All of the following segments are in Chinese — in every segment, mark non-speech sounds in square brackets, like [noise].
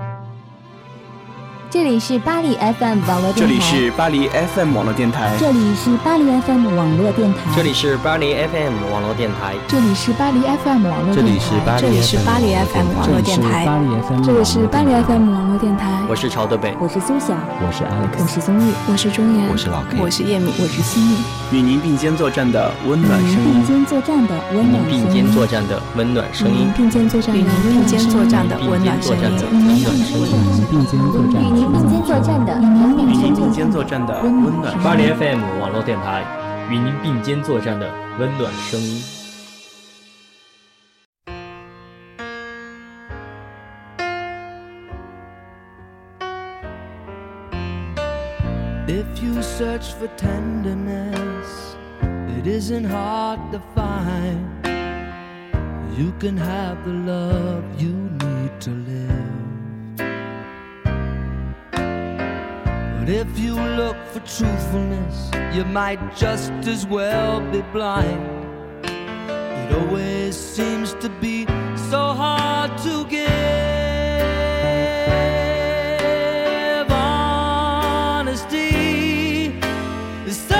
Thank you. 这里是巴黎 FM 网络电台。这里是巴黎 FM 网络电台。这里是巴黎 FM 网络电台。这里是巴黎 FM 网络电台。这里是巴黎 FM 网络电台。这里是巴黎 FM 网络电台。这里是巴黎 FM 网络电台。我是朝德北，我是苏晓，我是 Alex，我是宗玉，我是钟岩，我是老 K，我是叶敏，我是心雨。与您并肩作战的温暖声音。并肩作战的温暖声音。并肩作战的温暖声音。并肩作战的温暖声音并肩作战的温暖声音。并肩作战。与您并肩作战的。与您并肩作战的温暖。巴黎 FM 网络电台，与您并肩作战的温暖声音。If you search for tenderness, it isn't hard to find. You can have the love you need to live. But if you look for truthfulness, you might just as well be blind. It always seems to be so hard to give. Honesty is such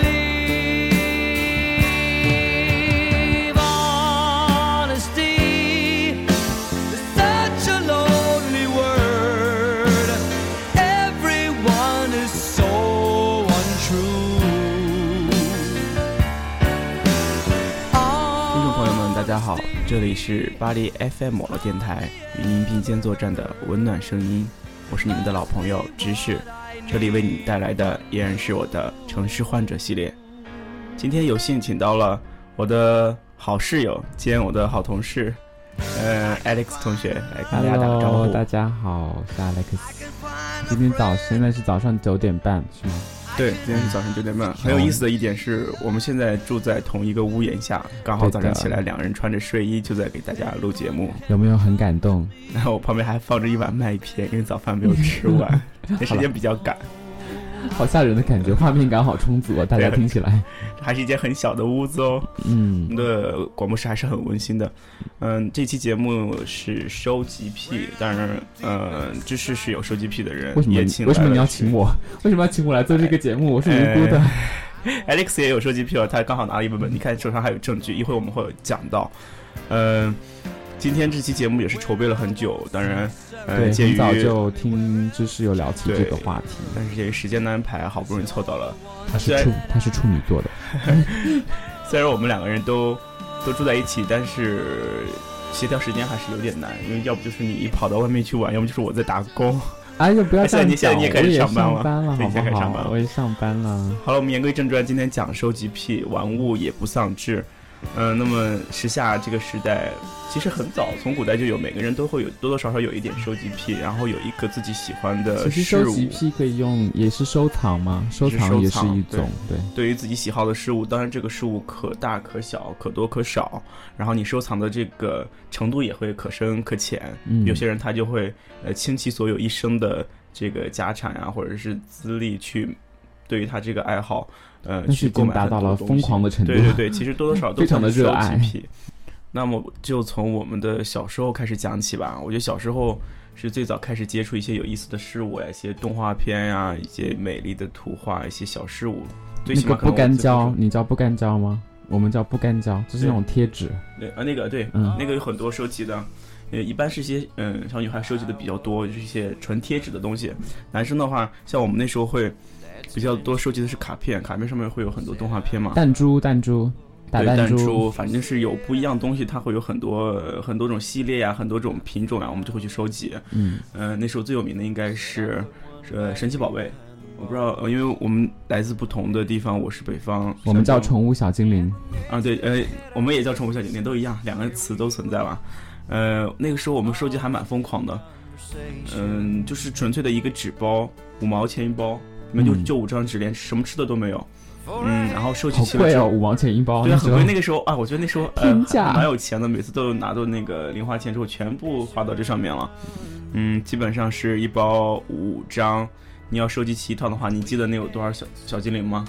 这里是巴黎 FM 网络电台，与您并肩作战的温暖声音，我是你们的老朋友知识，这里为你带来的依然是我的城市患者系列。今天有幸请到了我的好室友兼我的好同事，呃，Alex 同学来跟大家打个招 Hello，呼。大家好，我是 Alex。今天早现在是早上九点半是吗？对，今天是早上九点半。很有意思的一点是我们现在住在同一个屋檐下，刚好早上起来，两个人穿着睡衣就在给大家录节目。有没有很感动？然 [laughs] 后我旁边还放着一碗麦片，因为早饭没有吃完，[laughs] 那时间比较赶。[laughs] 好吓人的感觉，画面感好充足啊！大家听起来，[laughs] 还是一间很小的屋子哦。我嗯们，的广播室还是很温馨的。嗯，这期节目是收集癖，当然，呃，知识是有收集癖的人，为什么也请为什么你要请我？[laughs] 为什么要请我来做这个节目？我是无辜的。呃 Alex 也有收集癖哦，他刚好拿了一本本，你看手上还有证据，一会儿我们会有讲到。嗯、今天这期节目也是筹备了很久，当然，呃，对，鉴于很早就听知识有聊起这个话题。但是鉴于时间的安排，好不容易凑到了。他是处他是处女座的，[laughs] 虽然我们两个人都都住在一起，但是协调时间还是有点难，因为要不就是你跑到外面去玩，要么就是我在打工。哎呀，不要哎现在这样讲，你现在你也开始上班了班了，[laughs] 对好不好？你现在开始上班了我也上班了。好了，我们言归正传，今天讲收集癖，玩物也不丧志。嗯、那么时下这个时代其实很早，从古代就有，每个人都会有多多少少有一点收集癖，然后有一个自己喜欢的其实。收集癖可以用，也是收藏嘛，收藏也是一种对。对于自己喜好的事物，当然这个事物可大可小，可多可少，然后你收藏的这个程度也会可深可浅。嗯有些人他就会呃倾其所有一生的这个家产啊，或者是资历去对于他这个爱好，呃，去购买达到了疯狂的程度对对对，其实多多少少 [laughs] 都非常的热爱。那么就从我们的小时候开始讲起吧。我觉得小时候是最早开始接触一些有意思的事物呀，一些动画片呀，一些美丽的图画，一些小事物。最那起码可能个不干胶，你知道不干胶吗？我们叫不干胶，就是那种贴纸。对啊，那个对，嗯那个有很多收集的，呃，一般是一些嗯小女孩收集的比较多，就是一些纯贴纸的东西。男生的话，像我们那时候会比较多收集的是卡片，卡片上面会有很多动画片嘛。弹珠，弹珠，对打弹珠反正是有不一样东西，它会有很多呃很多种系列呀，很多种品种呀，我们就会去收集。嗯，呃、那时候最有名的应该是呃神奇宝贝，我不知道，呃因为我们来自不同的地方，我是北方，我们叫宠物小精灵。啊，对，呃，我们也叫宠物小精灵，都一样，两个词都存在吧。呃，那个时候我们收集还蛮疯狂的，嗯、就是纯粹的一个纸包，五毛钱一包，里面就、嗯就五张纸，连什么吃的都没有。嗯，然后收集起来好贵哦，五毛钱一包。对很贵。那个时候啊，我觉得那时候呃天价蛮有钱的，每次都拿到那个零花钱之后，全部花到这上面了。嗯，基本上是一包五张。你要收集齐一套的话，你记得那有多少小小精灵吗？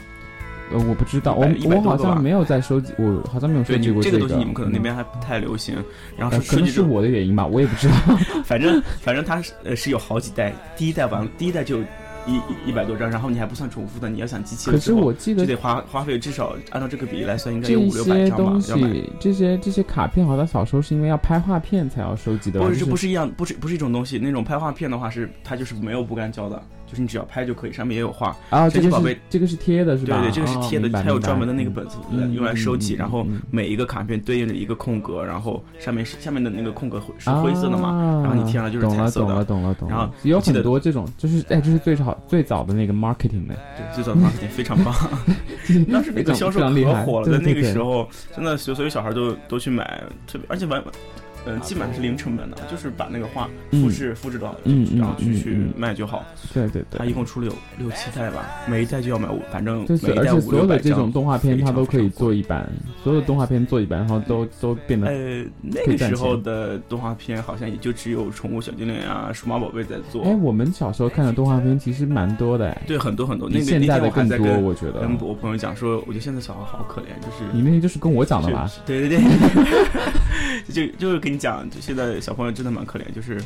呃，我不知道，我100我好像没有在收集，我好像没有收集过个。这个东西你们可能那嗯边还不太流行。然后呃可能是我的原因吧，我也不知道。反正反正它是呃是有好几代，第一代完第一代就有一一一百多张，然后你还不算重复的，你要想集齐了可是，我记得就得花花费至少按照这个比例来算，应该有五六百张吧东，要买。西，这些这些卡片，好像小时候是因为要拍画片才要收集的吧。不是，不是一样，不是不是一种东西。那种拍画片的话是，它就是没有不干胶的，就是你只要拍就可以，上面也有画。啊，这个宝贝是这个是贴的是吧？对对，这个是哦贴的，它有专门的那个本子嗯用来收集，然后每一个卡片对应着一个空格，然后上面是下面的那个空格是灰色的嘛，啊然后你贴上就是懂了懂了彩色的。懂了懂了。然后有很多这种，就是哎，这是最早最早的那个 marketing 的，对，最早的 marketing 非常棒，[laughs] 当时那个销售可火了，在那个时候，真的所所有小孩都都去买，特别而且完。呃，基本上是零成本的，就是把那个画复制、复制到，嗯嗯然后去、去嗯嗯卖就好。对对对。它一共出了有六七代吧，每一代就要买五，反正就是每一代五而且所有的这种。动画片，非常它都可以做一版，所有的动画片做一版，然后都都变得呃，那个时候的动画片好像也就只有宠物小精灵啊、数码宝贝在做。哎，我们小时候看的动画片其实蛮多的，哎，对，很多很多。那比个在的更多，我觉得。跟我朋友讲说，我觉得现在小孩好可怜，就是你那天就是跟我讲的吧？对对对，[laughs] 就就是跟你讲，就现在小朋友真的蛮可怜，就是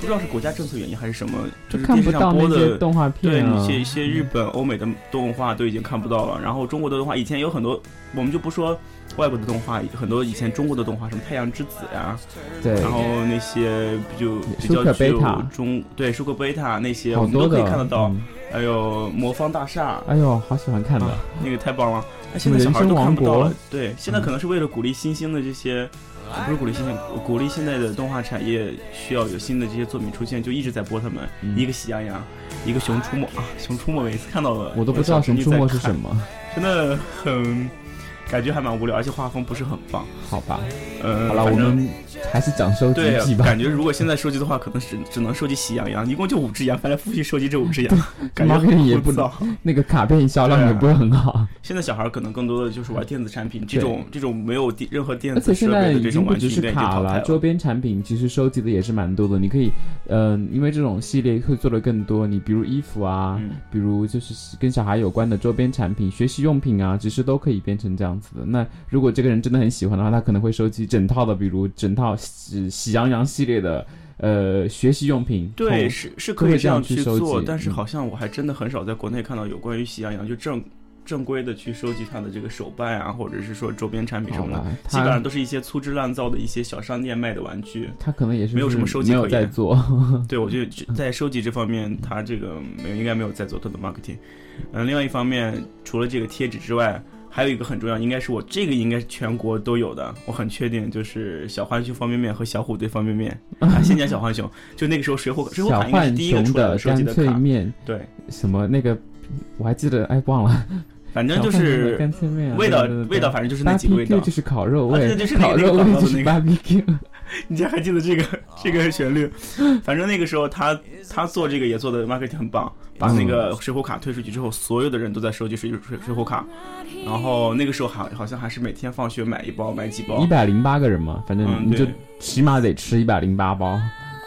不知道是国家政策原因还是什么，就是看电视不到那上播的。些动画对，片啊一。些一些日本、欧美的动画都已经看不到了，然后中国的动画以前有很多，我们就不说外国的动画，很多以前中国的动画，什么《太阳之子》呀，对，然后那些就比舒克较具有中对舒克贝塔那些，我们都可以看得到。嗯还有魔方大厦，哎呦，好喜欢看的啊。那个太棒了。那现在小孩都看不到了。对，现在可能是为了鼓励新兴的这些，不是鼓励新鲜，鼓励现在的动画产业需要有新的这些作品出现，就一直在播他们。嗯一个喜羊羊，一个熊出没啊，熊出没每次看到了，我都不知道熊出没是什么，真的很感觉还蛮无聊，而且画风不是很棒。好吧？呃，好了，我们还是讲收集癖，吧。感觉如果现在收集的话，可能只只能收集喜羊羊，一共就五只羊，翻来覆去收集这五只羊，[laughs] 感觉不枯燥。那个卡片销量也不会很好，现在小孩可能更多的就是玩电子产品，这种这种没有电任何电子设备的这种玩具卡了，了。周边产品其实收集的也是蛮多的。你可以，嗯、因为这种系列会做的更多，你比如衣服啊，嗯比如就是跟小孩有关的周边产品、学习用品啊，其实都可以变成这样子的。那如果这个人真的很喜欢的话，他可能会收集整套的，比如整套喜喜羊羊系列的呃学习用品。对，是是可以这样去做，但是嗯好像我还真的很少在国内看到有关于喜羊羊就正正规的去收集它的这个手办啊，或者是说周边产品什么的，基本上都是一些粗制滥造的一些小商店卖的玩具。他可能也是没有什么收集没有可以在做。对，我觉得在收集这方面，它这个没有应该没有在做它的 marketing。嗯、另外一方面，除了这个贴纸之外，还有一个很重要，应该是我这个应该是全国都有的，我很确定，就是小浣熊方便面和小虎队方便面。[laughs] 啊，先讲小浣熊，就那个时候水浒水浒小卡应该是第一个出来的收集干脆的卡，面，对，什么那个我还记得，哎，忘了。反正就是干脆面啊，味道味道，反正就是那几个味道。就是烤肉味，就是那烤肉味就是广告的那个 BBQ。[laughs] 你竟然还记得这个这个旋律？反正那个时候他他做这个也做的 marketing 很棒，把那个水浒卡推出去之后，所有的人都在收集水水水浒卡，然后那个时候还好像还是每天放学买一包买几包。一，百零八个人嘛，反正嗯你就起码得吃一百零八包，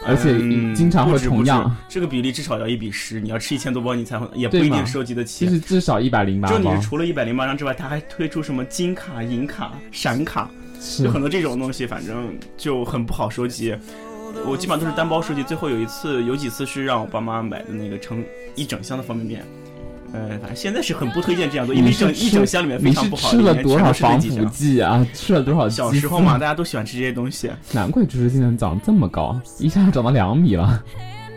而且嗯经常会重样，这个比例至少要一比十，你要吃一千多包你才会，也不一定收集得起。就是至少一百零八包就你是。除了一百零八张之外，他还推出什么金卡、银卡、闪卡，有很多这种东西，反正就很不好收集。我基本上都是单包收集，最后有一次有几次是让我爸妈买的那个成一整箱的方便面。呃，反正现在是很不推荐这样做，因为一整一整箱里面非常不好，吃了里面全多少防腐。剂啊？[laughs] 吃了多少？小时候嘛，，大家都喜欢吃这些东西。难怪知识技能长这么高，一下长到两米了。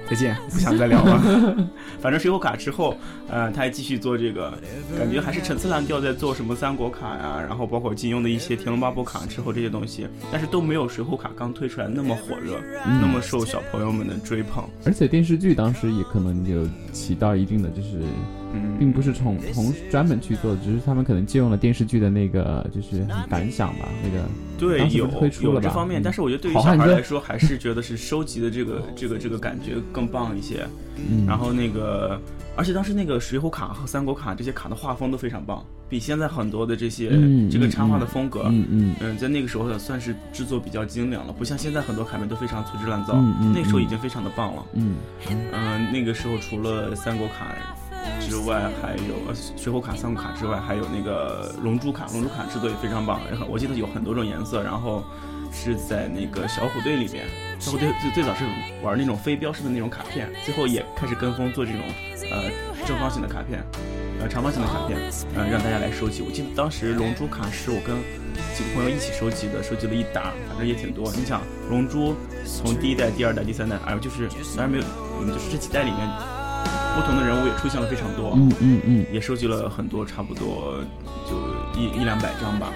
再见，不想再聊了。[laughs] 反正水浒卡之后，呃，他还继续做这个，感觉还是陈词滥调在做什么三国卡呀，然后包括金庸的一些天龙八部卡之后这些东西，但是都没有水浒卡刚推出来那么火热，那么受小朋友们的追捧。而且电视剧当时也可能有起到一定的，就是，嗯，并不是从从专门去做的，只是他们可能借用了电视剧的那个，就是感想吧，那个。对，有有这方面，但是我觉得对于小孩来说，还是觉得是收集的这个这个这个感觉更棒一些。嗯然后那个，而且当时那个水浒卡和三国卡这些卡的画风都非常棒，比现在很多的这些这个插画的风格，嗯嗯嗯，在那个时候算是制作比较精良了，不像现在很多卡面都非常粗制滥造。那时候已经非常的棒了。嗯嗯，那个时候除了三国卡。之外还有水浒卡、三国卡之外，还有那个龙珠卡，龙珠卡制作也非常棒。然后我记得有很多种颜色，然后是在那个小虎队里面，小虎队最最早是玩那种飞镖式的那种卡片，最后也开始跟风做这种呃正方形的卡片，呃长方形的卡片，呃让大家来收集。我记得当时龙珠卡是我跟几个朋友一起收集的，收集了一沓，反正也挺多。你想龙珠从第一代、第二代、第三代，哎，就是当然没有，就是这几代里面。不同的人物也出现了非常多，嗯嗯嗯，也收集了很多，差不多就一一两百张吧，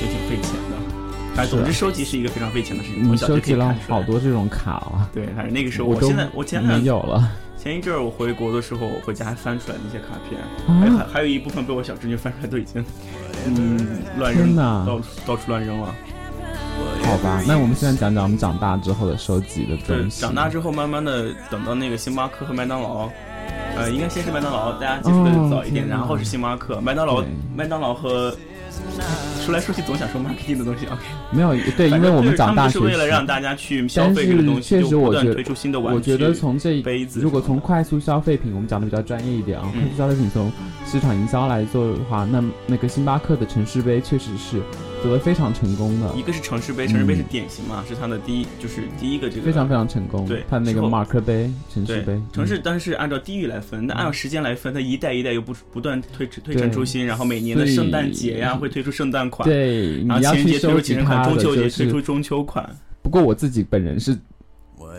也挺费钱的。哎，总之收集是一个非常费钱的事情。你收集了好多这种卡啊？对，反正那个时候，我现在我前没有了。前一阵儿我回国的时候，我回家还翻出来那些卡片，还还还有一部分被我小侄女翻出来，都已经嗯乱扔，到到处乱扔了。好吧，那我们现在讲讲我们长大之后的收集的东西。长大之后，慢慢的等到那个星巴克和麦当劳，呃，应该先是麦当劳，大家接触的早一点，然后是星巴克、麦当劳、麦当劳和。说来说去总想说 marketing 的东西啊，没有对，因为我们长大是为了让大家去消费这个东西，确实我觉得，我觉得从这杯子，如果从快速消费品，我们讲的比较专业一点啊，快速消费品从市场营销来做的话，那那个星巴克的城市杯确实是。做的非常成功的，一个是城市杯，城市杯是典型嘛，是他的第一，就是第一个这个非常非常成功。对，他那个马克杯、城市杯，城市但是按照地域来分，那按照时间来分，它一代一代又不不断推推陈出新，然后每年的圣诞节呀会推出圣诞款，对，然后情人节推出情人款，中秋节推出中秋款。不过我自己本人是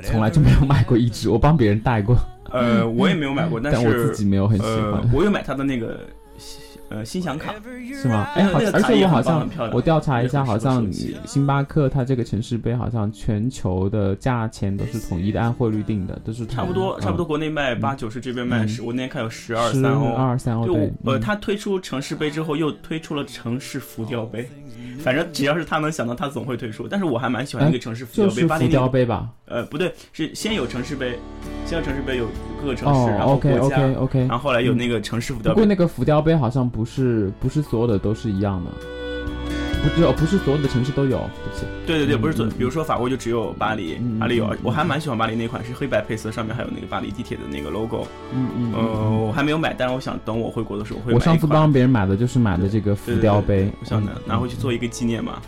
从来就没有买过一支，我帮别人带过。呃，我也没有买过，[laughs] 但是我自己没有很喜欢。我有买他的那个。呃，心想卡是吗？哎，好，而且我好像我调查一下，好像星巴克它这个城市杯好像全球的价钱都是统一的，按汇率定的，都是差不多，差不多国内卖八九十，这边卖十。我那天看有十二三欧，二三欧。就呃，它推出城市杯之后，又推出了城市浮雕杯。反正只要是他能想到，他总会退出。但是我还蛮喜欢那个城市浮雕杯，浮雕杯吧？呃，不对，是先有城市杯，先有城市杯，有各个城市，然后国家，OK，然后后来有那个城市浮雕。不过那个浮雕杯好像不是不是所有的都是一样的。不只有不是所有的城市都有，对不起。对对对，不是所，比如说法国就只有巴黎，巴黎有，我还蛮喜欢巴黎那款，是黑白配色，上面还有那个巴黎地铁的那个 logo。嗯嗯。呃，我还没有买，但是我想等我回国的时候会。我上次帮别人买的就是买的这个浮雕杯，我想拿拿回去做一个纪念嘛。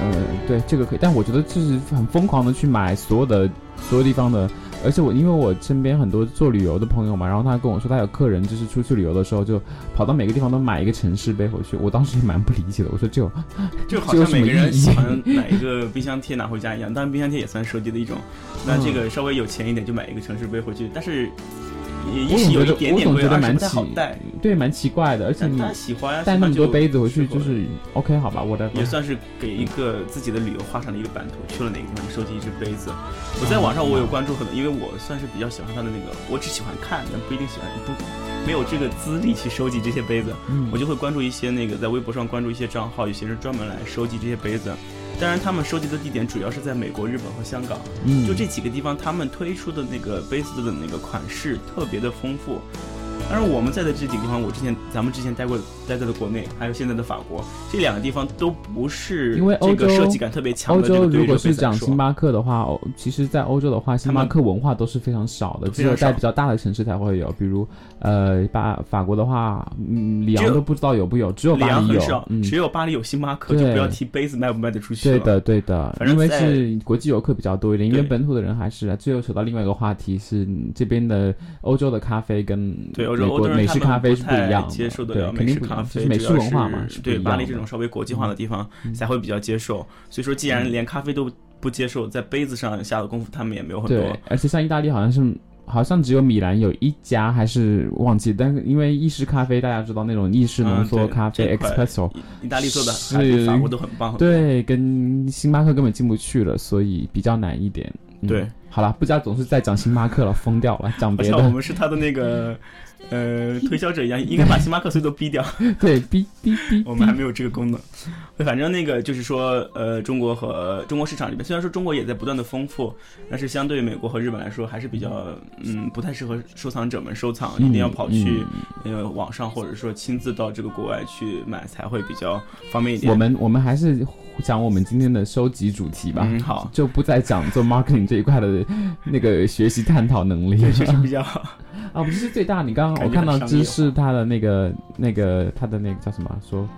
嗯，对，这个可以，但我觉得就是很疯狂的去买所有的所有地方的。而且我因为我身边很多做旅游的朋友嘛，然后他跟我说他有客人就是出去旅游的时候就跑到每个地方都买一个城市背回去，我当时也蛮不理解的。我说就 [laughs] 就好像每个人喜欢买一个冰箱贴拿回家一样，当然冰箱贴也算收集的一种。那这个稍微有钱一点就买一个城市背回去，但是。我总觉得，我总觉得蛮奇，对，蛮奇怪的。而且你带那么多杯子回去，就是 OK 好吧？我的也算是给一个自己的旅游画上了一个版图。去了哪个地方，收集一只杯子。我在网上我有关注很多，因为我算是比较喜欢他的那个，我只喜欢看，但不一定喜欢，不没有这个资历去收集这些杯子。我就会关注一些那个在微博上关注一些账号，有些人专门来收集这些杯子。当然，他们收集的地点主要是在美国、日本和香港，就这几个地方，他们推出的那个杯子的那个款式特别的丰富。但是我们在的这几个地方，我之前咱们之前待过，待在的国内，还有现在的法国，这两个地方都不是因为欧洲设计感特别强的。欧洲如果是讲星巴克的话，其实，在欧洲的话，星巴克文化都是非常少的，只有在比较大的城市才会有。比如，呃，巴法国的话，嗯，里昂都不知道有不有，只有巴黎有，只有巴黎有星巴克，就不要提杯子卖不卖得出去对的，对的，因为是国际游客比较多一点，因为本土的人还是。最后扯到另外一个话题是这边的欧洲的咖啡跟对。美国美式咖啡是不一样，接受得了美式咖啡，美式文化嘛，对巴黎这种稍微国际化的地方才会比较接受。所以说，既然连咖啡都不接受在杯子上下的功夫，他们也没有很多对。，而且像意大利好像是。好像只有米兰有一家，还是忘记，但是因为意式咖啡，大家知道那种意式浓缩咖啡、espresso，意意大利做的是还比法国都很棒。很棒，对，跟星巴克根本进不去了，所以比较难一点。嗯对，好了，不加总是在讲星巴克了，疯掉了，讲别的。我们是他的那个呃推销者一样，应该把星巴克所有都逼掉。[laughs] 对，逼逼逼，我们还没有这个功能。反正那个就是说，呃，中国和中国市场里面，虽然说中国也在不断的丰富，但是相对于美国和日本来说，还是比较嗯不太适合收藏者们收藏，一定要跑去、呃网上或者说亲自到这个国外去买才会比较方便一点。我们我们还是讲我们今天的收集主题吧。嗯好，就不再讲做 marketing 这一块的那个学习探讨能力。确实比较啊，不是最大，你刚刚我看到觉很商业知识它的那个那个他的那个叫什么说。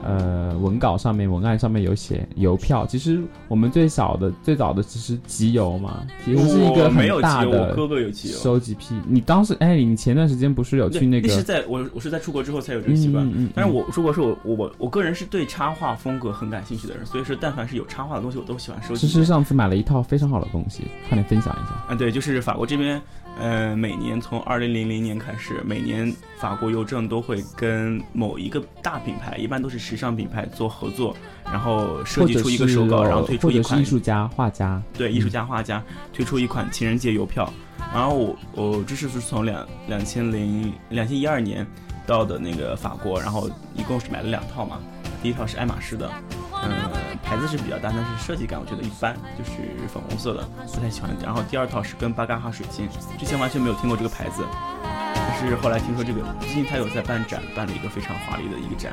呃，文稿上面、文案上面有写邮票。其实我们最小的、最早的只是集邮嘛，其实是一个很大的哥哥有集邮。收集癖。你当时，哎，你前段时间不是有去那个？是在我我是在出国之后才有这个习惯。嗯嗯嗯但是我出国是我我我我个人是对插画风格很感兴趣的人，所以说但凡是有插画的东西，我都喜欢收集。其实上次买了一套非常好的东西，快点分享一下。啊，对，就是法国这边，呃，每年从二零零零年开始，每年法国邮政都会跟某一个大品牌，一般都是时尚品牌做合作，然后设计出一个手稿，然后推出一款艺术家、画家，对艺术家、画家推出一款情人节邮票。然后我我这是从两两千零两千一二年到的那个法国，然后一共是买了两套嘛。第一套是爱马仕的，嗯，牌子是比较大，但是设计感我觉得一般，就是粉红色的，不太喜欢。然后第二套是跟巴嘎哈水晶，之前完全没有听过这个牌子，但是后来听说这个，最近他有在办展，办了一个非常华丽的一个展，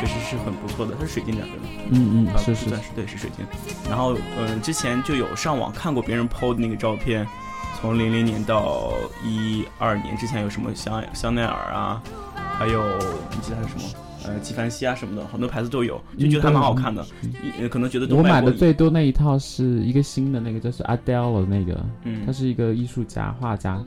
确实是很不错的，它是水晶展对吗？嗯嗯，啊，是是是对，是水晶。然后，嗯、之前就有上网看过别人 PO 的那个照片，从零零年到一二年之前有什么香香奈儿啊，还有你记得还有什么？呃，纪梵希啊什么的，很多牌子都有，就觉得还蛮好看的。一、呃可能觉得都我买的最多那一套是一个新的那个，就是 Adele 的那个，嗯他是一个艺术家、画家，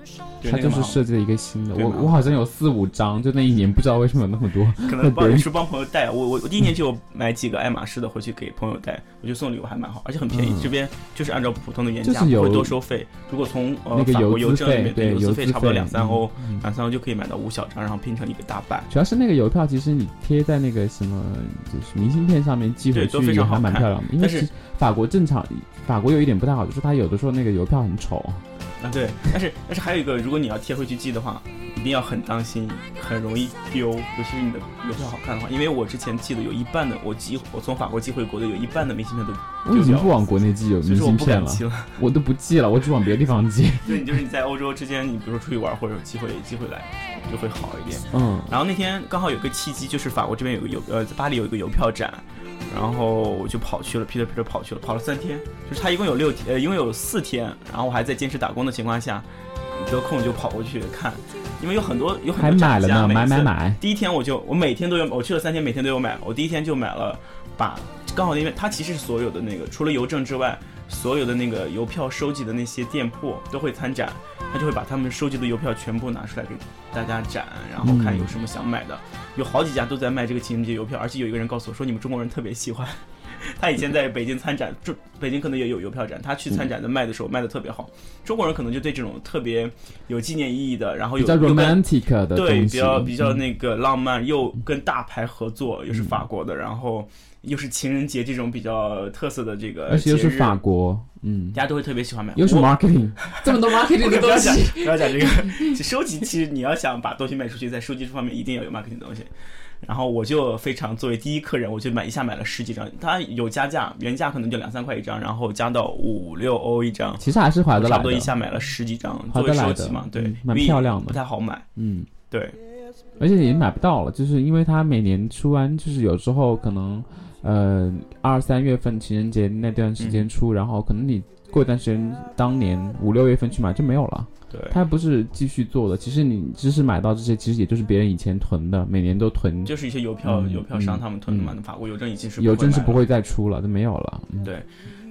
他就是设计了一个新的。我我好像有四五张，就那一年不知道为什么有那么多。可能帮 [laughs] 是帮朋友带，我我我第一年就买几个爱马仕的回去给朋友带，我觉得送礼物还蛮好，而且很便宜。嗯这边就是按照普通的原价，会多收费。如果从呃那个法国邮政里面对邮资费差不多两三欧，嗯两三欧就可以买到五小张，然后拼成一个大板。主要是那个邮票，其实你贴在那个什么，就是明信片上面寄回去也还蛮漂亮的。因为但是其实法国正常，法国有一点不太好，就是它有的时候那个邮票很丑。啊，对，但是但是还有一个，如果你要贴回去寄的话，一定要很当心，很容易丢，尤其是你的邮票好看的话。因为我之前寄的有一半的，我寄我从法国寄回国的有一半的明信片都我已经不往国内寄有明信片了。我都不寄了，我只往别的地方寄。对，你就是你在欧洲之间，你比如说出去玩或者有机会寄回来，就会好一点。嗯，然后那天刚好有个契机，就是法国这边有个邮呃，在巴黎有一个邮票展，然后我就跑去了，噼里噼里跑去了，跑了三天，就是他一共有六天，呃，一共有四天，然后我还在坚持打工的情况下，得空就跑过去看，因为有很多有很多买了呢，买买买。第一天我就我每天都有，我去了三天，每天都有买。我第一天就买了，把刚好那边它其实是所有的那个除了邮政之外，所有的那个邮票收集的那些店铺都会参展，他就会把他们收集的邮票全部拿出来给大家展，然后看有什么想买的。有好几家都在卖这个情人节邮票，而且有一个人告诉我说你们中国人特别喜欢。他以前在北京参展，就北京可能也有邮票展，他去参展的卖的时候卖的特别好。中国人可能就对这种特别有纪念意义的，然后有比较 romantic 的，对，比较比较嗯那个浪漫，又跟大牌合作，又是法国的，然后又是情人节这种比较特色的这个，而且又是法，国，嗯，大家都会特别喜欢买。又是我 marketing，[laughs] 这么多 [laughs] marketing 的东不要讲西，不要讲这个，[laughs] 收集其实你要想把东西卖出去，在收集这方面一定要有 marketing 的东西。然后我就非常作为第一客人，我就买一下买了十几张，它有加价，原价可能就两三块一张，然后加到五六欧一张，其实还是划得来的差不多一，下买了十几张，作为划得来的收集嘛，对嗯，蛮漂亮的不太好买，嗯。对。而且也买不到了，就是因为它每年出完，就是有时候可能，呃，二三月份情人节那段时间出，然后可能你过一段时间，当年五六月份去买就没有了。对，它不是继续做的，其实你只是买到这些，其实也就是别人以前囤的，每年都囤，就是一些邮票、嗯邮票商嗯他们囤的嘛。嗯法国邮政已经是邮政是不会再出了，都没有了。嗯对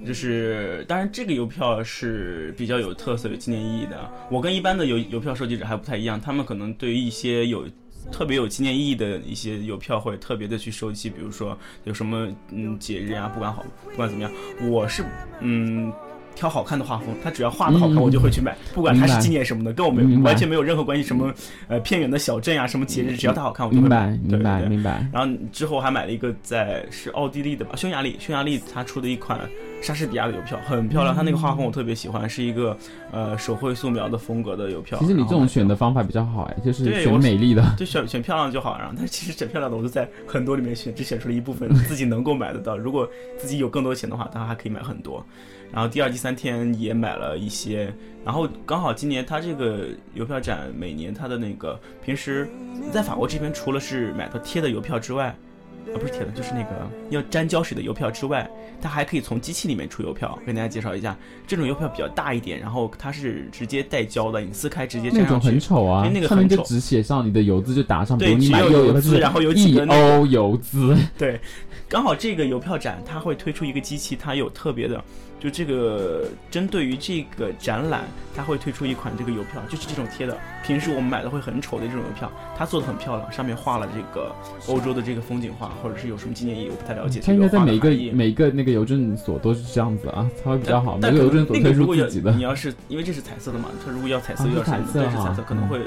就是，当然这个邮票是比较有特色、有纪念意义的。我跟一般的邮邮票收集者还不太一样，他们可能对于一些有特别有纪念意义的一些邮票会特别的去收集，比如说有什么嗯节日啊，不管好不管怎么样，我是嗯。挑好看的画风，他只要画的好看，我就会去买，不管他是纪念什么的，跟我们完全没有任何关系。什么呃偏远的小镇啊，什么节日，只要它好看，我就会买。明白，明白。然后之后还买了一个在是奥地利的吧，匈牙利，匈牙利他出的一款莎士比亚的邮票，很漂亮。他那个画风我特别喜欢，是一个呃手绘素描的风格的邮票。其实你这种选的方法比较好哎，就是选美丽的，就选选漂亮就好。然后但是其实选漂亮的，我就在很多里面选，只选出了一部分自己能够买得到。如果自己有更多钱的话，当然还可以买很多。然后第二、第三天也买了一些，然后刚好今年它这个邮票展每年它的那个平时在法国这边除了是买到贴的邮票之外，啊不是贴的，就是那个要沾胶水的邮票之外，它还可以从机器里面出邮票。跟大家介绍一下，这种邮票比较大一点，然后它是直接带胶的，你撕开直接粘上去。那种很丑啊，那个上面就只写上你的邮资就打上，对，你买邮资，然后有几个欧邮资。[laughs] 对，刚好这个邮票展它会推出一个机器，它有特别的。就这个针对于这个展览，它会推出一款这个邮票，就是这种贴的。平时我们买的会很丑的这种邮票，它做的很漂亮，上面画了这个欧洲的这个风景画，或者是有什么纪念意义，我不太了解。它应该在每个每个那个邮政所都是这样子啊，它会比较好。每个邮政所推出自己的。你要是因为这是彩色的嘛，它如果要彩色要彩色，对，是彩色，可能会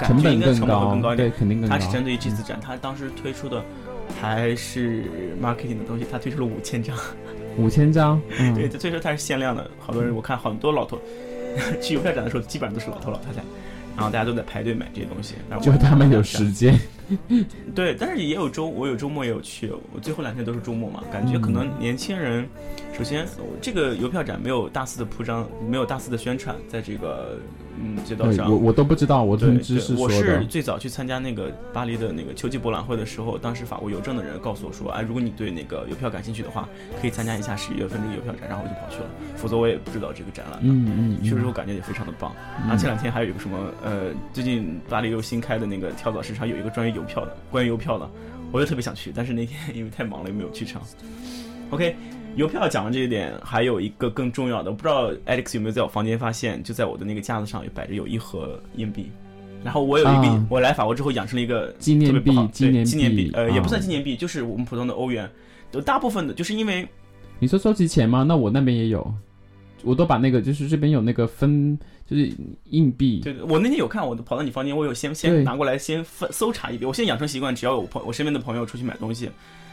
感成本更高一点。对，肯定更高。它是针对于这次展，它当时推出的还是 marketing 的东西，它推出了五千张。五千张，[laughs] 对，所以说它是限量的。好多人，我看很多老头 [laughs] 去邮票展的时候，基本上都是老头老太太，然后大家都在排队买这些东西。就他们有时间。[laughs] 对，但是也有周，我有周末也有去，我最后两天都是周末嘛，感觉可能年轻人，首先这个邮票展没有大肆的铺张，没有大肆的宣传，在这个嗯街道上，我我都不知道，我听知是我是最早去参加那个巴黎的那个秋季博览会的时候，当时法国邮政的人告诉我说，哎，如果你对那个邮票感兴趣的话，可以参加一下十一月份这个邮票展，然后我就跑去了，否则我也不知道这个展览。嗯嗯，去的时候感觉也非常的棒。然后前两天还有一个什么呃，最近巴黎又新开的那个跳蚤市场有一个专业。邮票的，关于邮票的，我就特别想去，但是那天 [laughs] 因为太忙了，又没有去成。OK，邮票讲完这一点，还有一个更重要的，我不知道 Alex 有没有在我房间发现，就在我的那个架子上摆着有一盒硬币，然后我有一笔，我来法国之后养成了一个纪念币，纪念纪念币，呃，也不算纪念币，就是我们普通的欧元，有大部分的，就是因为你说收集钱吗？那我那边也有，我都把那个就是这边有那个分。就是硬币，对我那天有看，我跑到你房间，我有先先拿过来先分搜查一遍。我现在养成习惯，只要有朋我身边的朋友出去买东西，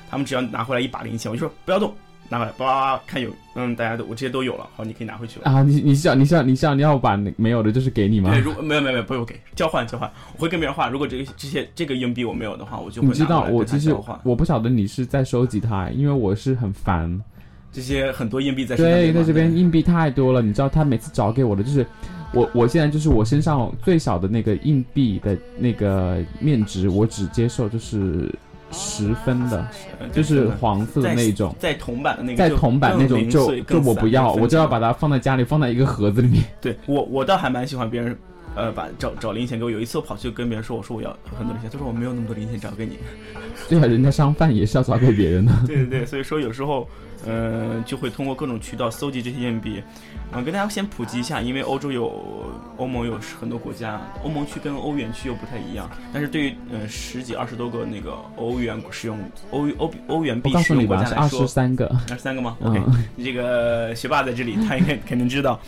他们只要拿回来一把零钱，我就说不要动，拿过来叭叭叭看有，嗯，大家都我这些都有了，好，你可以拿回去了啊。你你想你想你想你要把没有的，就是给你吗？对，如没有没有没有不用给，交换交换，我会跟别人换。如果这个这些这个硬币我没有的话，我就会你知道我其实我不晓得你是在收集它，因为我是很烦这些很多硬币在对，在这边硬币太多了，你知道他每次找给我的就是。我我现在就是我身上最小的那个硬币的那个面值，我只接受就是十分的，就是黄色的那种，在铜板的那个，在铜板那种就就我不要，我就要把它放在家里，放在一个盒子里面。对我我倒还蛮喜欢别人，呃，把找找零钱给我。有一次我跑去跟别人说，我说我要很多零钱，他说我没有那么多零钱找给你。[laughs] 对啊，人家商贩也是要找给别人的。对对对，所以说有时候。嗯，就会通过各种渠道搜集这些硬币，嗯，跟大家先普及一下，因为欧洲有欧盟有很多国家，欧盟区跟欧元区又不太一样，但是对于嗯十几二十多个那个欧元使用欧欧欧元币使用国家来说，二十三个，二十三个吗？OK，这个学霸在这里，他应该肯定知道，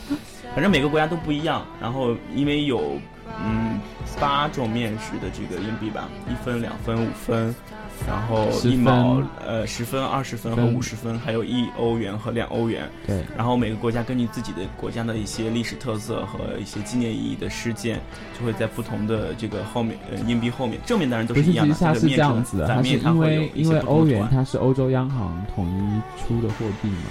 反正每个国家都不一样，然后因为有嗯八种面值的这个硬币吧，一分、两分、五分。然后一毛，呃，十分、二十分和五十分，还有一欧元和两欧元。对。然后每个国家根据自己的国家的一些历史特色和一些纪念意义的事件，就会在不同的这个后面，呃，硬币后面，正面当然都是一样的。它是这样子的，它是因为因为欧元它是欧洲央行统一出的货币嘛。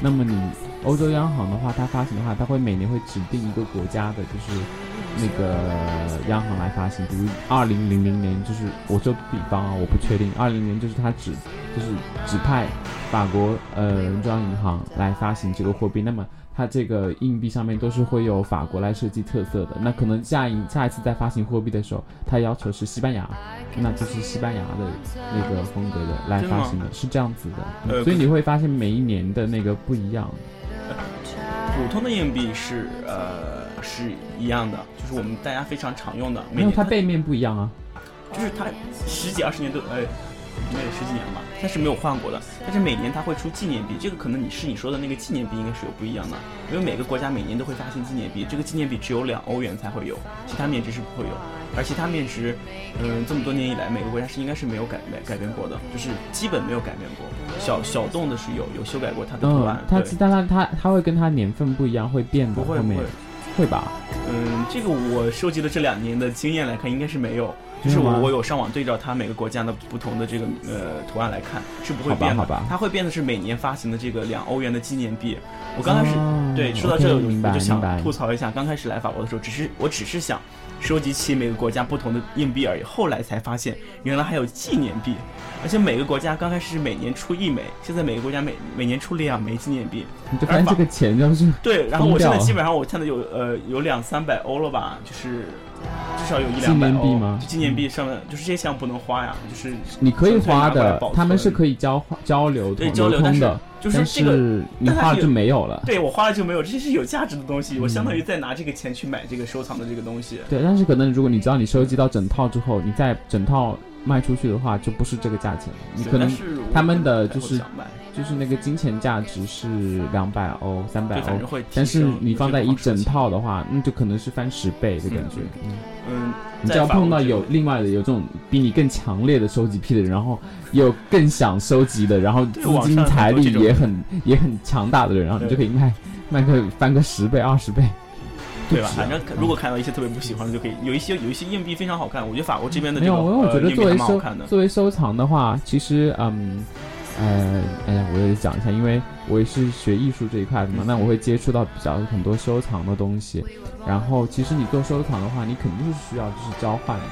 那么你欧洲央行的话，它发行的话，它会每年会指定一个国家的，就是。那个央行来发行，比如二零零零年，就是我就比方啊，我不确定，二零年就是他指，就是指派法国呃中央银行来发行这个货币，那么它这个硬币上面都是会有法国来设计特色的，那可能下一下一次再发行货币的时候，它要求是西班牙，那就是西班牙的那个风格的来发行的，是这样子的，所以你会发现每一年的那个不一样。普通的硬币是呃是一样的。就是我们大家非常常用的，没有它背面不一样啊。就是它十几二十年都呃。应该有十几年吧，它是没有换过的。但是每年它会出纪念币，这个可能你是你说的那个纪念币应该是有不一样的，因为每个国家每年都会发行纪念币，这个纪念币只有两欧元才会有，其他面值是不会有。而其他面值，嗯，这么多年以来，每个国家是应该是没有改改改变过的，就是基本没有改变过。小小动的是有有修改过它的图案，它但它它它会跟它年份不一样，会变的，不会不会，会吧？嗯，这个我收集的这两年的经验来看，应该是没有。就是我我有上网对照它每个国家的不同的这个呃图案来看，是不会变的。好吧，它会变的是每年发行的这个两欧元的纪念币。我刚开始对说到这，我就想吐槽一下，刚开始来法国的时候，只是我只是想收集起每个国家不同的硬币而已。后来才发现，原来还有纪念币，而且每个国家刚开始是每年出一枚，现在每个国家每每年出两枚纪念币。你就发现这个钱就是对，然后我现在基本上我看到有呃有两三百欧了吧，就是。至少有一两百欧，就纪念币上面就是这些钱不能花呀，就是你可以花的，他们是可以交交流对交流的，就是这个你花了就没有了。对我花了就没有，这些是有价值的东西，我相当于在拿这个钱去买这个收藏的这个东西。对，但是可能如果你知道你收集到整套之后，你再整套卖出去的话，就不是这个价钱了。你可能他们的就是。就是那个金钱价值是两百欧、三百欧，但是你放在一整套的话，那就可能是翻十倍的感觉。嗯，你只要碰到有另外的有这种比你更强烈的收集癖的人，然后有更想收集的，然后资金财力也很也很强大的人，然后你就可以卖卖个翻个十倍、二十倍，对吧？反正如果看到一些特别不喜欢的，就可以有一些有一些硬币非常好看。我觉得法国这边的没有，因为我觉得作为收的。作为收藏的话，其实嗯。呃，哎呀，我也讲一下，因为我也是学艺术这一块的嘛，那我会接触到比较很多收藏的东西。然后，其实你做收藏的话，你肯定是需要就是交换的，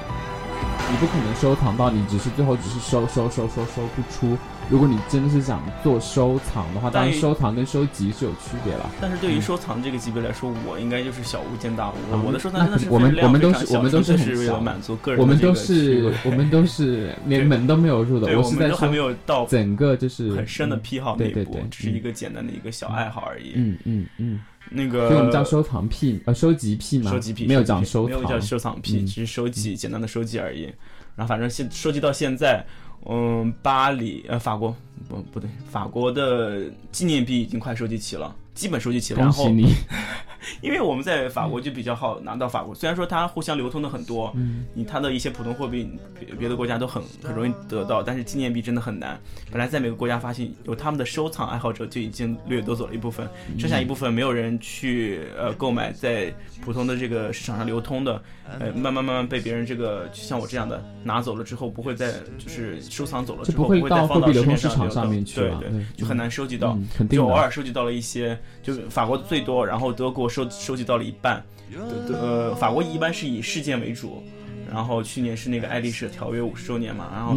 你不可能收藏到你只是最后只是收收收收收不出。如果你真的是想做收藏的话，当然收藏跟收集是有区别了。但是对于收藏这个级别来说，我应该就是小巫见大巫。我的收藏真的是我们我们都是我们都是为了满足个人。我们都是我们都是 [laughs] 连门都没有入的。我是在还没有到整个就是很深的癖好那一步，只是一个简单的一个小爱好而已。嗯嗯嗯。那个，所以我们叫收藏癖呃收集癖嘛，收集癖没有讲收藏没有叫收藏癖，只是收集简单的收集而已。然后反正现收集到现在。嗯，巴黎呃，法国不不对，法国的纪念币已经快收集齐了，基本收集齐了。然后，因为我们在法国就比较好拿到法国，虽然说它互相流通的很多，嗯，你它的一些普通货币，别别的国家都很很容易得到，但是纪念币真的很难。本来在每个国家发行，有他们的收藏爱好者就已经掠夺走了一部分，剩下一部分没有人去呃购买，在普通的这个市场上流通的，呃，慢慢慢慢被别人这个像我这样的拿走了之后，不会再就是。收藏走了之后，不会再放到流通市场上面去，对对，就很难收集到。就偶尔收集到了一些，就是法国最多，然后德国收收集到了一半。德呃，法国一般是以事件为主，然后去年是那个爱丽舍条约五十周年嘛，然后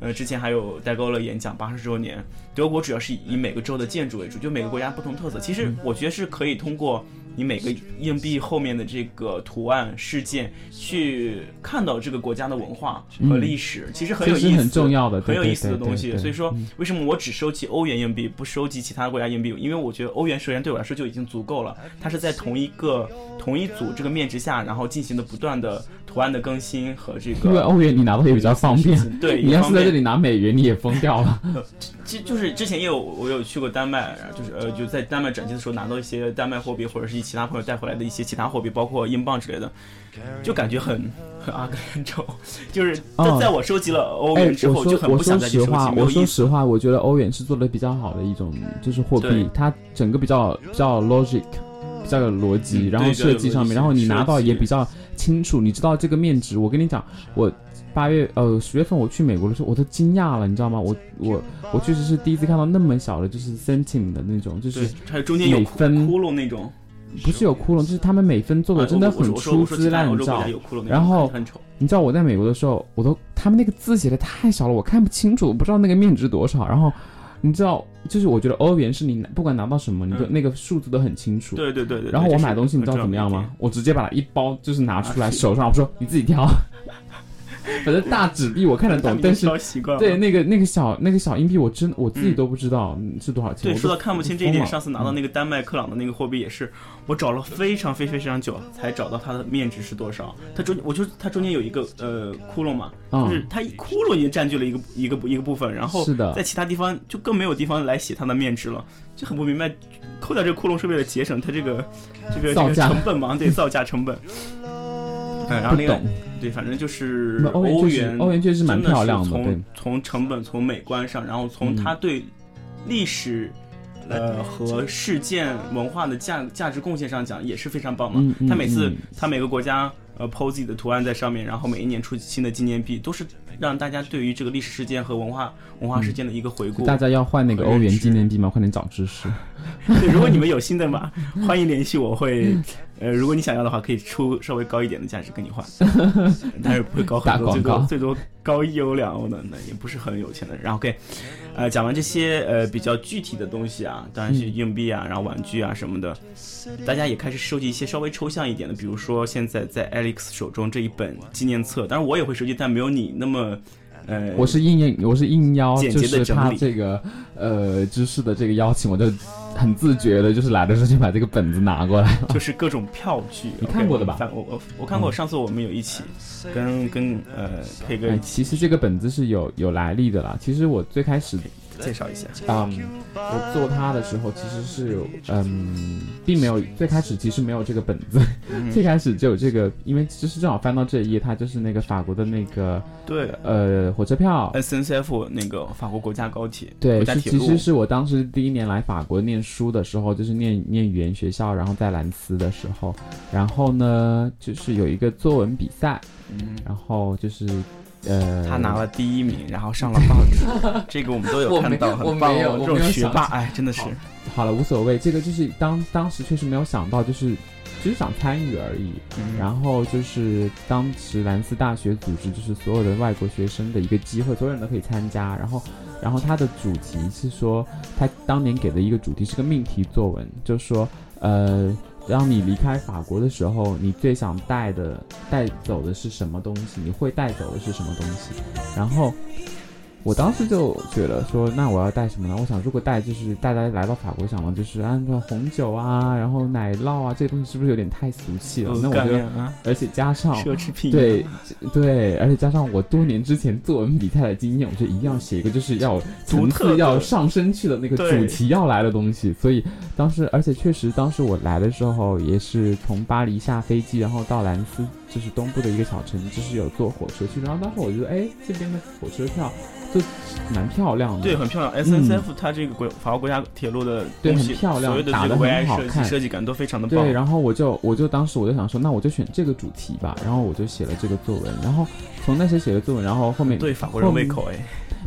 呃之前还有戴高乐演讲八十周年。德国主要是以每个州的建筑为主，就每个国家不同特色。其实我觉得是可以通过。你每个硬币后面的这个图案事件，去看到这个国家的文化和历史，其实很有意思，很重要的，很有意思的东西。所以说，为什么我只收集欧元硬币，不收集其他国家硬币？因为我觉得欧元首先对我来说就已经足够了，它是在同一个同一组这个面值下，然后进行的不断的图案的更新和这个。因为欧元你拿到也比较方便，对，[laughs] 你要是在这里拿美元，你也疯掉了。[laughs] 其实就是之前也有我有去过丹麦，就是呃就在丹麦转机的时候拿到一些丹麦货币或者是一。其他朋友带回来的一些其他货币，包括英镑之类的，就感觉很很阿根丑。[laughs] 就是在在我收集了欧元之后，就很不想再去收集。我说实话，我觉得欧元是做的比较好的一种，就是货币，它整个比较比较 logic，比较有逻辑，然后设计上面，然后你拿到也比较清楚，你知道这个面值。我跟你讲，我。八月呃十月份我去美国的时候，我都惊讶了，你知道吗？我我我确实是第一次看到那么小的，就是 centim 的那种，就是还有中间有分窟窿那种，不是有窟窿，就是他们每分做的真的很粗制滥造。然后你知道我在美国的时候，我都他们那个字写的太小了，我看不清楚，我不知道那个面值多少。然后你知道，就是我觉得欧元是你不管拿到什么，你的那个数字都很清楚。对对对对。然后我买东西你知道怎么样吗？我直接把它一包就是拿出来手上，我说你自己挑。反正大纸币我看得懂，但是对那个那个小那个小硬币，我真我自己都不知道是多少钱。对，说到看不清这一点，上次拿到那个丹麦克朗的那个货币也是，我找了非常非常非常久才找到它的面值是多少。它中我就它中间有一个呃窟窿嘛，就是它一窟窿已经占据了一个一个一个部分，然后在其他地方就更没有地方来写它的面值了，就很不明白，扣掉这个窟窿是为了节省它这个这个这个成本吗？对，造价成本。嗯，然后那个对，反正就是欧元，欧元确实蛮漂亮的。从从成本、从美观上，然后从它对历史呃和事件文化的价价值贡献上讲，也是非常棒嘛。它每次它每个国家呃抛自己的图案在上面，然后每一年出新的纪念币，都是让大家对于这个历史事件和文化文化事件的一个回顾。大家要换那个欧元纪念币吗？快点找知识。[laughs] 对，如果你们有新的码，欢迎联系我，会。呃，如果你想要的话，可以出稍微高一点的价值跟你换，[laughs] 但是不会高很多，最多最多高一欧两欧的，那也不是很有钱的。然后，OK，呃，讲完这些呃比较具体的东西啊，当然是硬币啊，然后玩具啊什么的，大家也开始收集一些稍微抽象一点的，比如说现在在 Alex 手中这一本纪念册，当然我也会收集，但没有你那么。呃，我是应我是应邀，就是他这个呃知识的这个邀请，我就很自觉的，就是来的时候就把这个本子拿过来，[laughs] 就是各种票据，你看过的吧？我我我看过，上次我们有一起跟跟呃佩哥，其实这个本子是有有来历的啦。其实我最开始。介绍一下，嗯，我做它的时候其实是，嗯，并没有最开始其实没有这个本子，[laughs] 最开始就有这个，因为就是正好翻到这一页，它就是那个法国的那个，对，呃，火车票，SNCF 那个法国国家高铁，对，是其实是我当时第一年来法国念书的时候，就是念念语言学校，然后在兰斯的时候，然后呢，就是有一个作文比赛，嗯，然后就是。呃，他拿了第一名，然后上了报纸，[laughs] 这个我们都有看到，很棒。这种学霸，哎，真的是。好了，无所谓，这个就是当当时确实没有想到，就是只是想参与而已。然后就是当时兰斯大学组织，就是所有的外国学生的一个机会，所有人都可以参加。然后，然后他的主题是说，他当年给的一个主题是个命题作文，就说，呃。当你离开法国的时候，你最想带的带走的是什么东西？你会带走的是什么东西？然后。我当时就觉得说，那我要带什么呢？我想，如果带就是大家来到法国想的就是按照红酒啊，然后奶酪啊，这些东西是不是有点太俗气了？那我觉得，而且加上奢侈品，对对，而且加上我多年之前作文比赛的经验，我觉得一定要写一个就是要层次要上升去的那个主题要来的东西。所以当时，而且确实当时我来的时候也是从巴黎下飞机，然后到兰斯，就是东部的一个小城，就是有坐火车去。然后当时我觉得，哎，这边的火车票。就蛮漂亮的，对，很漂亮。S N C F 它这个国法国国家铁路的对很漂亮，打的很好看，设计感都非常的棒。对，然后我就我就当时我就想说，那我就选这个主题吧。然后我就写了这个作文。然后从那时写的作文，然后后面对法国人胃口哎，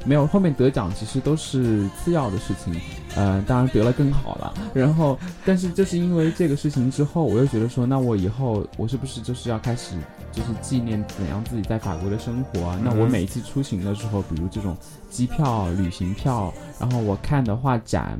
没有后面得奖其实都是次要的事情。呃，当然得了更好了。然后，但是就是因为这个事情之后，我又觉得说，那我以后我是不是就是要开始？就是纪念怎样自己在法国的生活啊。那我每一次出行的时候，比如这种机票、旅行票，然后我看的画展，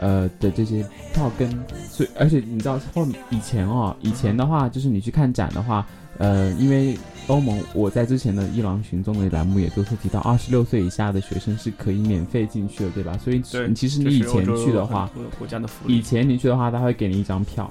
呃的这些票根，所以而且你知道后以前哦，以前的话就是你去看展的话，呃，因为欧盟我在之前的伊朗群众的栏目也都是提到，二十六岁以下的学生是可以免费进去的，对吧？所以其实你以前去的话，以前你去的话，他会给你一张票。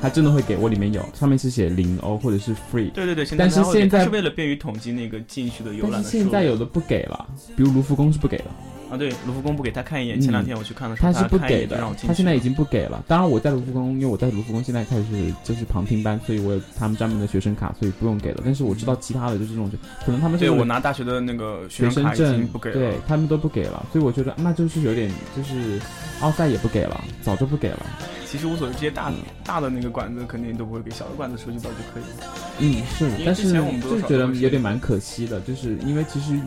他真的会给我，里面有上面是写零欧或者是 free。对对对，但是现在是为了便于统计那个进去的游览但是现在有的不给了，比如卢浮宫是不给了。啊，对，卢浮宫不给他看一眼。前两天我去看的时候，他是不给的，他现在已经不给了。当然我在卢浮宫，因为我在卢浮宫现在开始就是旁听班，所以我有他们专门的学生卡，所以不用给了。但是我知道其他的就是这种，可能他们对我拿大学的那个学生证不给了，对他们都不给了。所以我觉得那就是有点就是奥赛也不给了，早就不给了。其实无所谓，这些大的大的那个馆子肯定都不会给，小的馆子收集到就可以了。嗯，是，但是就觉得有点蛮可惜的，就是因为其实，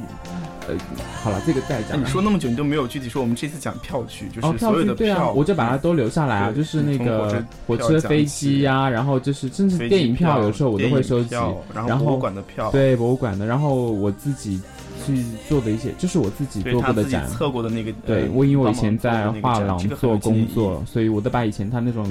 呃，好了，这个再讲。你说那么久，你都没有具体说我们这次讲票据，就是所有的票，我就把它都留下来啊，就是那个火车、飞机呀，然后就是甚至电影票，有时候我都会收集，然后博物馆的票，对博物馆的，然后我自己。去做的一些，就是我自己做过的展，测过的那个。对，我因为我以前在画廊做工作，所以我都把以前他那种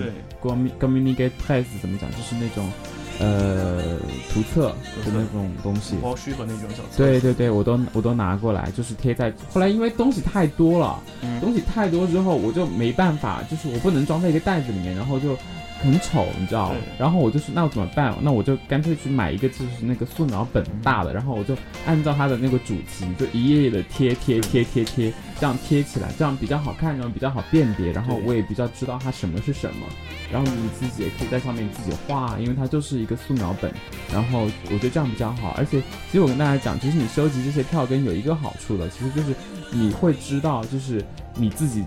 communicate press 怎么讲，就是那种呃图册的那种东西。包书和那种小对对对，我都我都拿过来，就是贴在。后来因为东西太多了，嗯东西太多之后，我就没办法，就是我不能装在一个袋子里面，然后就很丑，你知道对然后我就是那我怎么办？那我就干脆去买一个就是那个素描本大的，然后我就按照它的那个主题，就一页页的贴贴贴贴贴，这样贴起来，这样比较好看，然后比较好辨别，然后我也比较知道它什么是什么。然后你自己也可以在上面自己画，因为它就是一个素描本。然后我觉得这样比较好，而且其实我跟大家讲，其实你收集这些票根有一个好处的，其实就是你会知道，就是你自己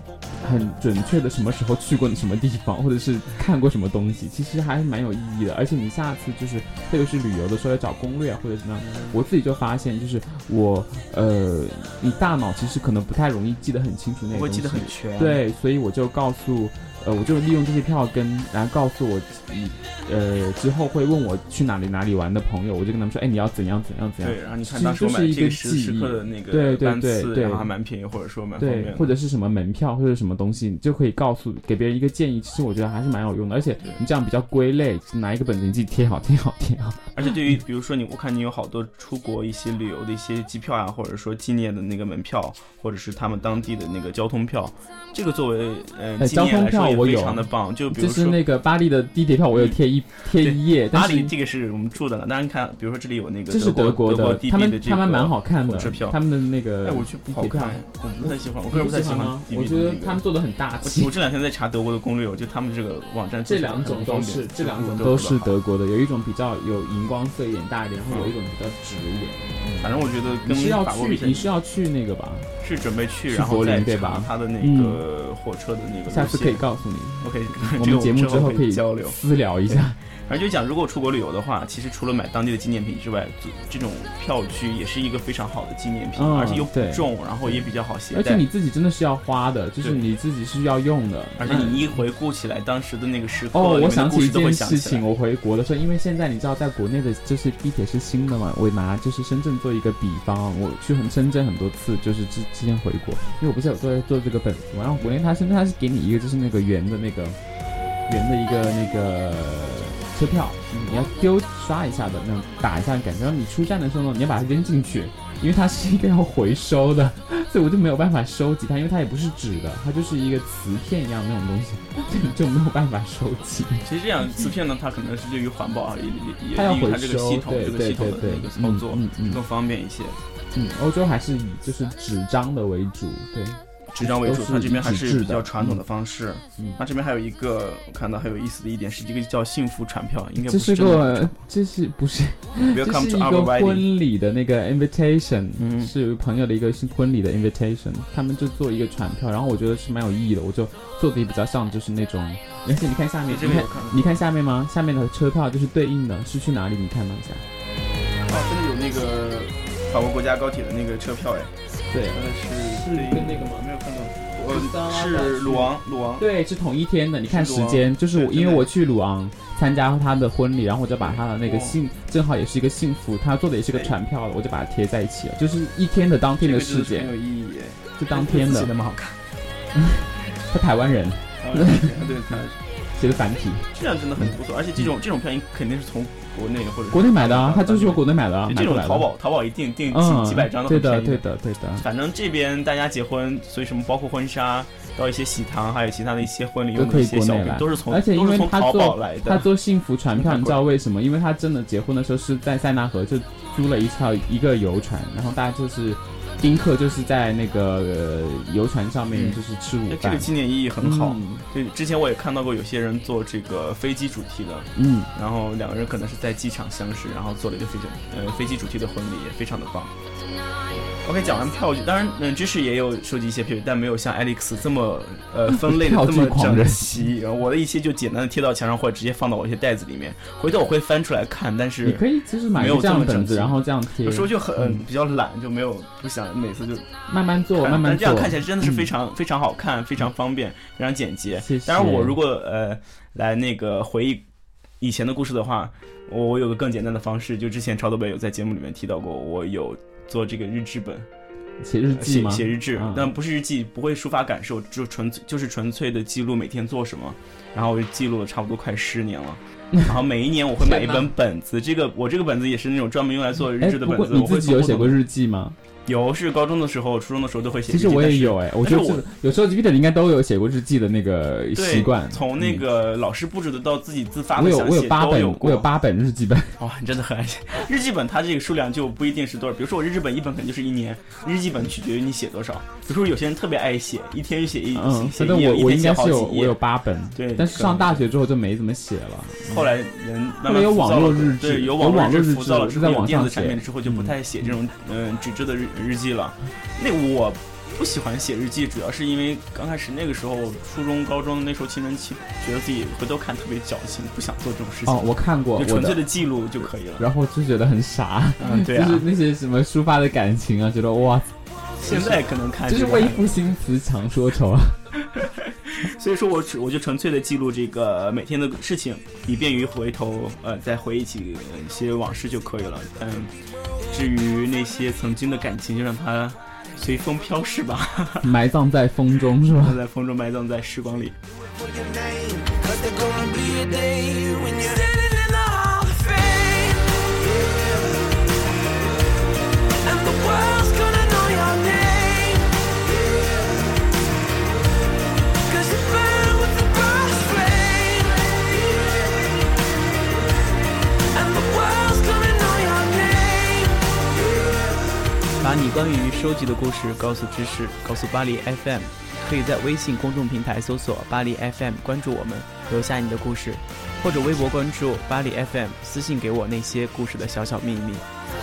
很准确的什么时候去过什么地方，或者是看过什么东西，其实还是蛮有意义的。而且你下次就是特别是旅游的时候要找攻略或者怎么样，我自己就发现，就是我呃，你大脑其实可能不太容易记得很清楚那个东西，不会记得很全。，对，所以我就告诉，呃，我就利用这些票跟，然后告诉我，嗯呃，之后会问我去哪里哪里玩的朋友，我就跟他们说，哎，你要怎样怎样怎样，对，然后你看当时我买这个时刻的那个对对对对然后还蛮便宜，或者说蛮方便对，或者是什么门票或者什么东西，你就可以告诉给别人一个建议。其实我觉得还是蛮有用的，而且你这样比较归类，拿一个本子你自己贴好贴好贴好。而且对于比如说你，我看你有好多出国一些旅游的一些机票啊，或者说纪念的那个门票，或者是他们当地的那个交通票，这个作为呃哎纪念来说也非交通票我有常的棒。就比就是如说那个巴黎的地铁票，我有贴一贴一页，巴黎这个是我们住的了，当然看，比如说这里有那个这是德国的，他们他们蛮好看的票，他们的那个哎，我去不好地铁票看，我不太喜欢，我我个人不太喜欢吗？DB 我觉得他们做的很大气我。这两天在查德国的攻略，我觉得他们这个网站这两种都是，这两种都是德国的，有一种比较有荧光色一点大一点，然后有一种比较直一点。反正我觉得跟你是要去，你是要去那个吧？是准备去，去柏然后再林对吧查它的那嗯个火车的那个路线。下次可以告诉你，OK，我们节目之后可可以交流。私聊一下。反正就讲，如果出国旅游的话，其实除了买当地的纪念品之外，这这种票据也是一个非常好的纪念品，嗯而且又不重，然后也比较好携带。而且你自己真的是要花的，就是你自己是要用的。而且你一回顾起来当时的那个时刻，哦，我想起一件事情，我回国的时候，因为现在你知道，在国内的就是地铁是新的嘛，我拿就是深圳做一个比方，我去很深圳很多次，就是之之前回国，因为我不是有做做这个本子嘛，然后国内它深圳它是给你一个就是那个圆的那个圆的一个那个车票，你要丢刷一下的那种打一下感觉，然后你出站的时候呢，你要把它扔进去，因为它是一个要回收的，[laughs] 所以我就没有办法收集它，因为它也不是纸的，它就是一个磁片一样那种东西，[laughs] 所以就没有办法收集。其实这样磁片呢，它可能是对于环保啊，也也它要回也利于它这个系收，统对对对对。的那个，操作嗯嗯。更方便一些。嗯，欧洲还是以就是纸张的为主，对，纸张为主，它这边还是比较传统的方式。嗯它这边还有一个我看到很有意思的一点是，一个叫幸福传票，应该不是不真的个这是不是 [laughs] 这是一个。婚礼的那个 invitation，、嗯是有朋友的一个婚礼的 invitation，他们就做一个传票，然后我觉得是蛮有意义的，我就做的也比较像就是那种，而且你看下面，你看你看下面吗？下面的车票就是对应的是去哪里？你看到一下，哦，真的有那个法国国家高铁的那个车票哎，对。是跟那个吗？没有看到，是鲁昂，鲁昂。对，是同一天的。你看时间，就是我因为我去鲁昂参加他的婚礼，然后我就把他的那个哦。幸，正好也是一个幸福，他做的也是个对传票，我就把它贴在一起了，就是一天的当天的事件。这个真的是很，有意义就，当天的。写。的蛮好看。他台湾人。啊对，他写的繁体，这样真的很不错，而且这种这种票你肯定是从国内或者是国内买的啊，他就是说对国内买的啊，这。种淘宝淘宝一定订几嗯，几百张的，很便宜对的，对的。反正这边大家结婚，所以什么包括婚纱到一些喜糖，还有其他的一些婚礼用都可以的一些小国内来，品都是从而且因为他做。他做幸福船票，你知道为什么？因为他真的结婚的时候是在塞纳河就租了一套一个游船，然后大家就是宾客就是在那个、呃、游船上面嗯就是吃午饭这个，纪念意义很好。嗯对，之前我也看到过有些人做这个飞机主题的，嗯，然后两个人可能是在机场相识，然后做了一个飞机呃飞机主题的婚礼，也非常的棒。OK，讲完票据，当然，嗯，知识也有收集一些票据，但没有像 Alex 这么呃 [laughs] 分类的这么整齐。我的一些就简单的贴到墙上，或者直接放到我一些袋子里面。回头我会翻出来看，但你是可以其实买没有这么整齐的本子，然后这样贴有，时候就很、嗯比较懒，就没有不想每次就慢慢做，慢慢做，但这样看起来真的是非嗯常、非常好看，非常方便，非常简洁。谢谢当然，我如果呃来那个回忆以前的故事的话，我我有个更简单的方式，就之前超多北有在节目里面提到过，我有做这个日志本，写日记写吗？写日志嗯，但不是日记，不会抒发感受，就纯粹就是纯粹的记录每天做什么，然后我就记录了差不多快十年了。[laughs] 然后每一年我会买一本本子，这个我这个本子也是那种专门用来做日志的本子。你自己有写过日记吗？有是高中的时候、初中的时候都会写。其实我也有哎，我觉得我有时候 Peter 应该都有写过日记的那个习惯。从那个老师布置的到自己自发的，我有我有八本，我有八本日记本。[laughs] 哇，你真的很爱写日记本，它这个数量就不一定是多少。比如说我日记本一本可能就是一年，日记本取决于你写多少。比如说有些人特别爱写，一天就写一嗯，反正我我应该是有我有八本。对，但是上大学之后就没怎么写了。后来人慢慢有网络日志，有网络日志浮躁了，是在网电子产品之后就不太写这种嗯纸质的日日记了。那我不喜欢写日记，主要是因为刚开始那个时候，初中、高中那时候青春期，觉得自己回头看特别矫情，不想做这种事情。哦，我看过，就纯粹的记录就可以了。然后就觉得很傻，嗯，对啊，就是那些什么抒发的感情啊，觉得哇，现在可能看就是为赋新词强说愁啊。所以说我只我就纯粹的记录这个每天的事情，以便于回头呃再回忆起一些往事就可以了。嗯。至于那些曾经的感情，就让它随风飘逝吧，[laughs] 埋葬在风中，是吧？在风中埋葬在时光里。把收集的故事告诉知识，告诉巴黎 FM，可以在微信公众平台搜索巴黎 FM，关注我们，留下你的故事，或者微博关注巴黎 FM，私信给我那些故事的小小秘密。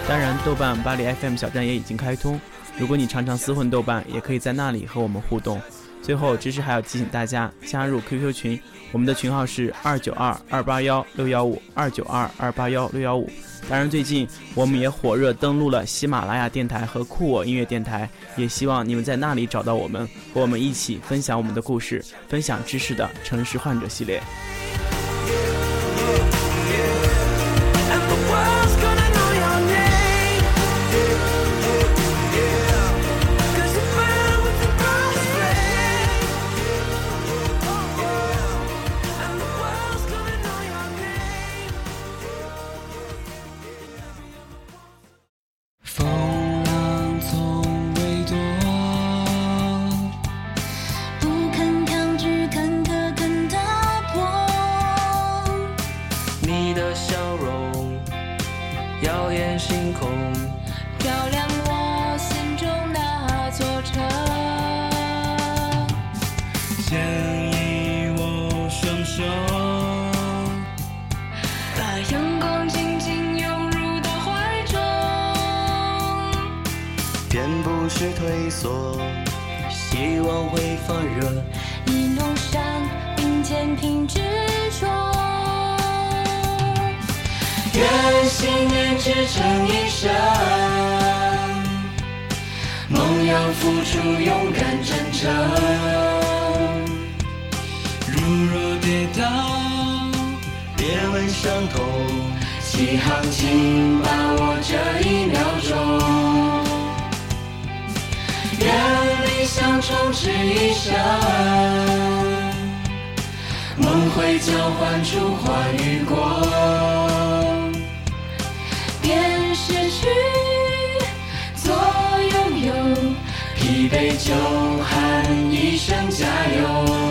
当然，豆瓣巴黎 FM 小站也已经开通，如果你常常厮混豆瓣，也可以在那里和我们互动。最后，知识还要提醒大家加入 QQ 群，我们的群号是二九二二八幺六幺五二九二二八幺六幺五。当然，最近我们也火热登录了喜马拉雅电台和酷我音乐电台，也希望你们在那里找到我们，和我们一起分享我们的故事，分享知识的城市患者系列。希望会发热。一路上并肩挺执着，愿信念支撑一生，梦要付出勇敢真诚。如若跌倒，别问伤痛，起航，请把握这一秒钟。愿理想充斥一生，梦会交换出花与果，便失去。做拥有，疲惫就喊一声加油。